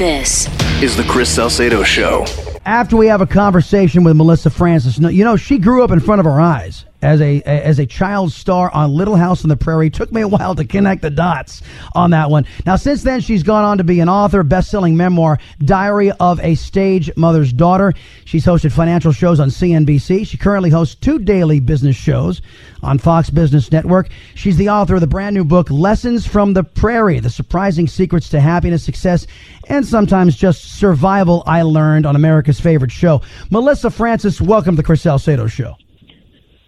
This is the Chris Salcedo Show. After we have a conversation with Melissa Francis, you know, she grew up in front of our eyes as a as a child star on Little House on the Prairie. Took me a while to connect the dots on that one. Now, since then, she's gone on to be an author, best-selling memoir, Diary of a Stage Mother's Daughter. She's hosted financial shows on CNBC. She currently hosts two daily business shows on Fox Business Network. She's the author of the brand new book, Lessons from the Prairie: The Surprising Secrets to Happiness, Success, and sometimes just survival. I learned on America's favorite show. Melissa Francis, welcome to the Chris Salcedo Show.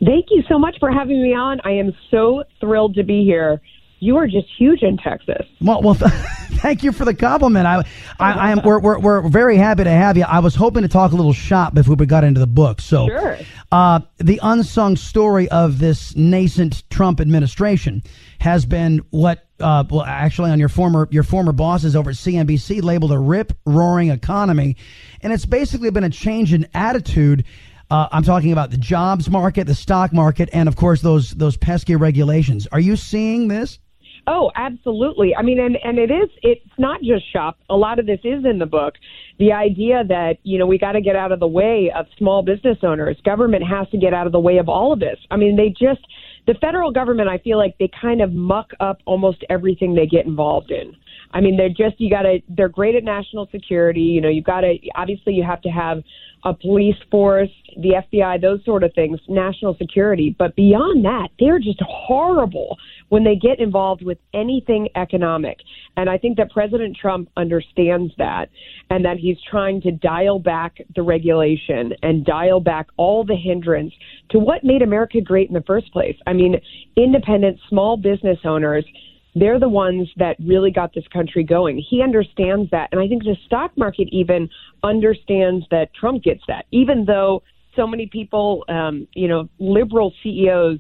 Thank you so much for having me on. I am so thrilled to be here. You are just huge in Texas. Well, well thank you for the compliment. I, I, I am. We're, we're, we're very happy to have you. I was hoping to talk a little shop before we got into the book. So, sure. uh, the unsung story of this nascent Trump administration has been what uh, well, actually, on your former your former bosses over at CNBC labeled a rip roaring economy, and it's basically been a change in attitude uh, I'm talking about the jobs market, the stock market, and of course those those pesky regulations. Are you seeing this? Oh, absolutely. I mean, and and it is. It's not just shop. A lot of this is in the book. The idea that you know we got to get out of the way of small business owners. Government has to get out of the way of all of this. I mean, they just the federal government. I feel like they kind of muck up almost everything they get involved in. I mean, they're just you got to. They're great at national security. You know, you've got to. Obviously, you have to have a police force, the FBI, those sort of things, national security. But beyond that, they're just horrible when they get involved with anything economic. And I think that President Trump understands that and that he's trying to dial back the regulation and dial back all the hindrance to what made America great in the first place. I mean, independent small business owners they're the ones that really got this country going. He understands that. And I think the stock market even understands that Trump gets that, even though so many people, um, you know, liberal CEOs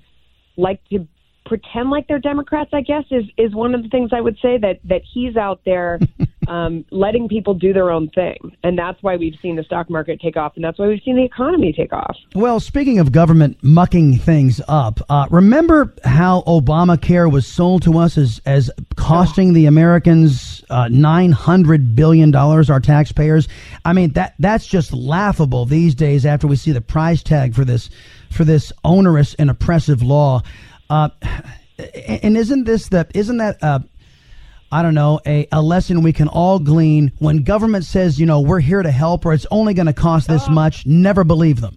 like to pretend like they're Democrats, I guess, is, is one of the things I would say that, that he's out there um, letting people do their own thing. And that's why we've seen the stock market take off, and that's why we've seen the economy take off. Well, speaking of government mucking things up, uh, remember how Obamacare was sold to us as, as costing the Americans uh, $900 billion, our taxpayers? I mean, that that's just laughable these days after we see the price tag for this, for this onerous and oppressive law. Uh, and isn't this the isn't that uh, I don't know, a, a lesson we can all glean when government says, you know, we're here to help or it's only going to cost this uh, much, never believe them.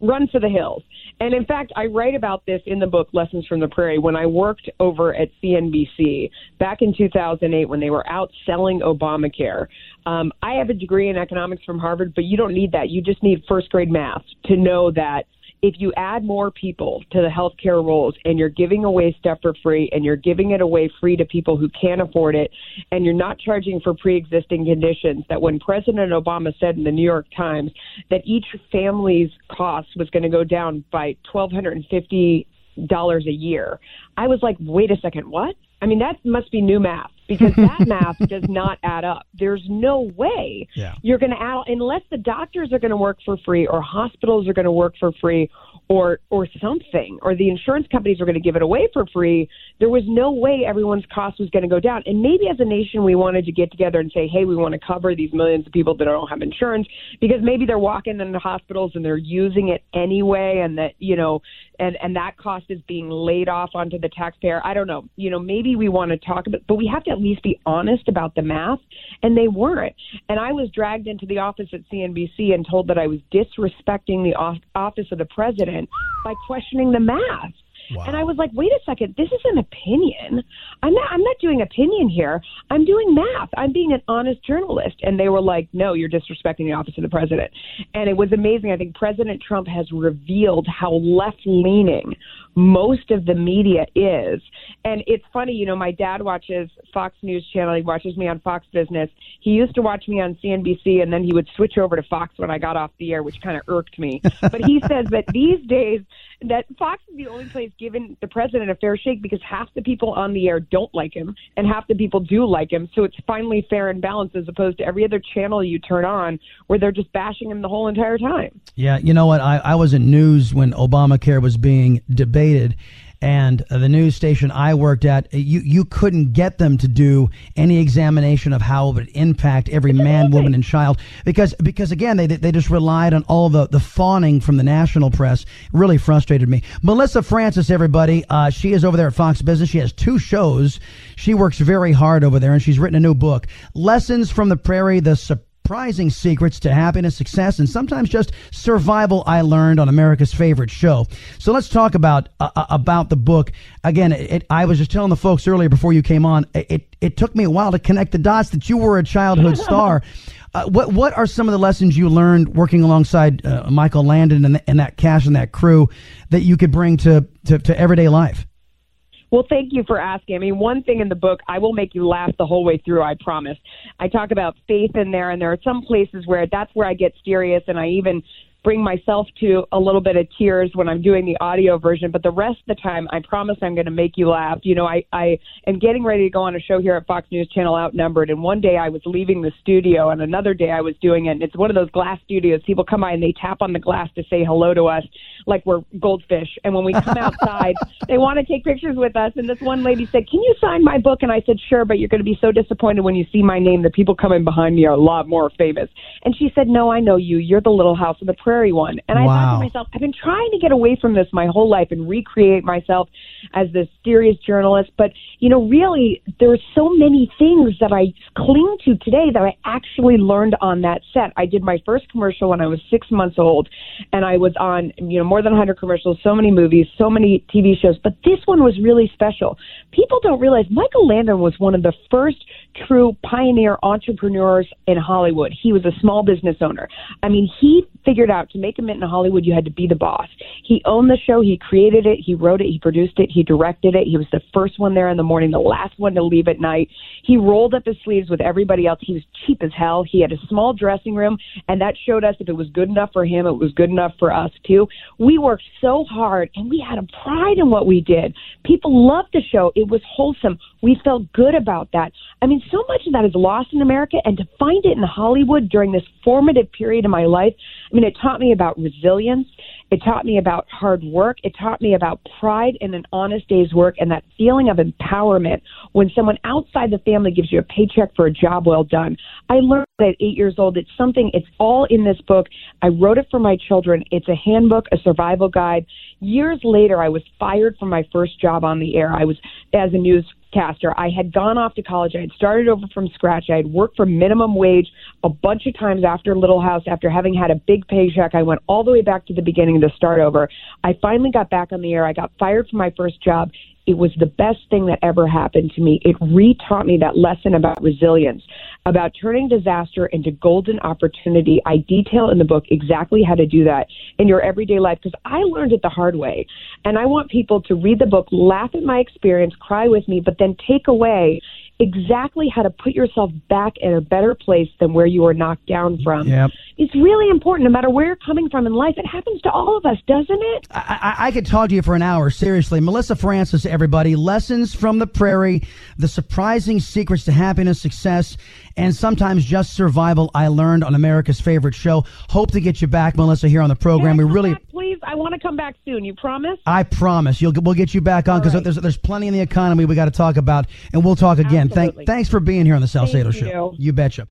Run for the hills. And in fact, I write about this in the book Lessons from the Prairie when I worked over at CNBC back in 2008 when they were out selling Obamacare. Um, I have a degree in economics from Harvard, but you don't need that. You just need first grade math to know that if you add more people to the healthcare rolls and you're giving away stuff for free and you're giving it away free to people who can't afford it and you're not charging for pre-existing conditions that when President Obama said in the New York Times that each family's cost was going to go down by $1250 a year I was like wait a second what I mean that must be new math because that math does not add up. There's no way yeah. you're going to add unless the doctors are going to work for free or hospitals are going to work for free or or something or the insurance companies are going to give it away for free. There was no way everyone's cost was going to go down. And maybe as a nation we wanted to get together and say, "Hey, we want to cover these millions of people that don't have insurance because maybe they're walking into hospitals and they're using it anyway and that, you know, and and that cost is being laid off onto the taxpayer. I don't know. You know, maybe we want to talk about but we have to at least be honest about the math, and they weren't. And I was dragged into the office at CNBC and told that I was disrespecting the office of the president by questioning the math. Wow. And I was like, wait a second, this is an opinion. I'm not I'm not doing opinion here. I'm doing math. I'm being an honest journalist. And they were like, no, you're disrespecting the office of the president. And it was amazing. I think President Trump has revealed how left leaning most of the media is. And it's funny, you know, my dad watches Fox News Channel. He watches me on Fox Business. He used to watch me on CNBC, and then he would switch over to Fox when I got off the air, which kind of irked me. But he says that these days, that Fox is the only place giving the president a fair shake because half the people on the air don't like him and half the people do like him. So it's finally fair and balanced as opposed to every other channel you turn on where they're just bashing him the whole entire time. Yeah, you know what? I, I was in news when Obamacare was being debated, and uh, the news station I worked at, uh, you you couldn't get them to do any examination of how it would impact every man, woman, and child because because again they they just relied on all the the fawning from the national press. It really frustrated me. Melissa Francis, everybody, uh, she is over there at Fox Business. She has two shows. She works very hard over there, and she's written a new book, Lessons from the Prairie: The surprising secrets to happiness, success, and sometimes just survival. I learned on America's favorite show. So let's talk about uh, uh, about the book. Again, it, I was just telling the folks earlier before you came on. It, it, took me a while to connect the dots that you were a childhood star. Uh, what what are some of the lessons you learned working alongside uh, Michael Landon and, and that cast and that crew that you could bring to, to, to everyday life? Well, thank you for asking. I mean, one thing in the book, I will make you laugh the whole way through, I promise. I talk about faith in there, and there are some places where that's where I get serious, and I even bring myself to a little bit of tears when I'm doing the audio version, but the rest of the time, I promise I'm going to make you laugh. You know, I, I am getting ready to go on a show here at Fox News Channel Outnumbered, and one day I was leaving the studio, and another day I was doing it. And it's one of those glass studios. People come by and they tap on the glass to say hello to us, like we're goldfish. And when we come outside, they want to take pictures with us. And this one lady said, "Can you sign my book?" And I said, "Sure," but you're going to be so disappointed when you see my name. The people coming behind me are a lot more famous. And she said, "No, I know you. You're the Little House of the Prairie one." And I thought to myself, I've been trying to get away from this my whole life and recreate myself as this serious journalist. But, you know, really, there are so many things that I cling to today that I actually learned on that set. I did my first commercial when I was six months old, and I was on, you know, more than 100 commercials, so many movies, so many TV shows. But this one was really special. People don't realize Michael Landon was one of the first true pioneer entrepreneurs in Hollywood. He was a small business owner. I mean, he figured out to make a mint in Hollywood, you had to be the boss. He owned the show, he created it, he wrote it, he produced it, he directed it. He was the first one there in the morning, the last one to leave at night. He rolled up his sleeves with everybody else. He was cheap as hell. He had a small dressing room, and that showed us if it was good enough for him, it was good enough for us too. We worked so hard, and we had a pride in what we did. People loved the show. It was wholesome. We felt good about that. I mean, so much of that is lost in America, and to find it in Hollywood during this formative period of my life, I mean, it taught me about resilience. It taught me about hard work. It taught me about pride in an honest day's work and that feeling of empowerment when someone outside the family gives you a paycheck for a job well done. I learned that at eight years old. It's something, it's all in this book. I wrote it for my children. It's a handbook, a survival guide. Years later, I was fired from my first job on the air. I was as a I had gone off to college. I had started over from scratch. I had worked for minimum wage a bunch of times after Little House, after having had a big paycheck. I went all the way back to the beginning to start over. I finally got back on the air. I got fired from my first job. It was the best thing that ever happened to me. It re taught me that lesson about resilience, about turning disaster into golden opportunity. I detail in the book exactly how to do that in your everyday life because I learned it the hard way. And I want people to read the book, laugh at my experience, cry with me, but then take away exactly how to put yourself back in a better place than where you were knocked down from. Yep. It's really important, no matter where you're coming from in life. It happens to all of us, doesn't it? I, I, I could talk to you for an hour, seriously. Melissa Francis, everybody. Lessons from the Prairie, the surprising secrets to happiness, success, and sometimes just survival I learned on America's favorite show. Hope to get you back, Melissa, here on the program. We really. back, please. I want to come back soon. You promise? I promise you'll we'll get you back on because right. there's there's plenty in the economy we got to talk about, and we'll talk again. Thank, Absolutely. thanks for being here on the Thank Show. You betcha.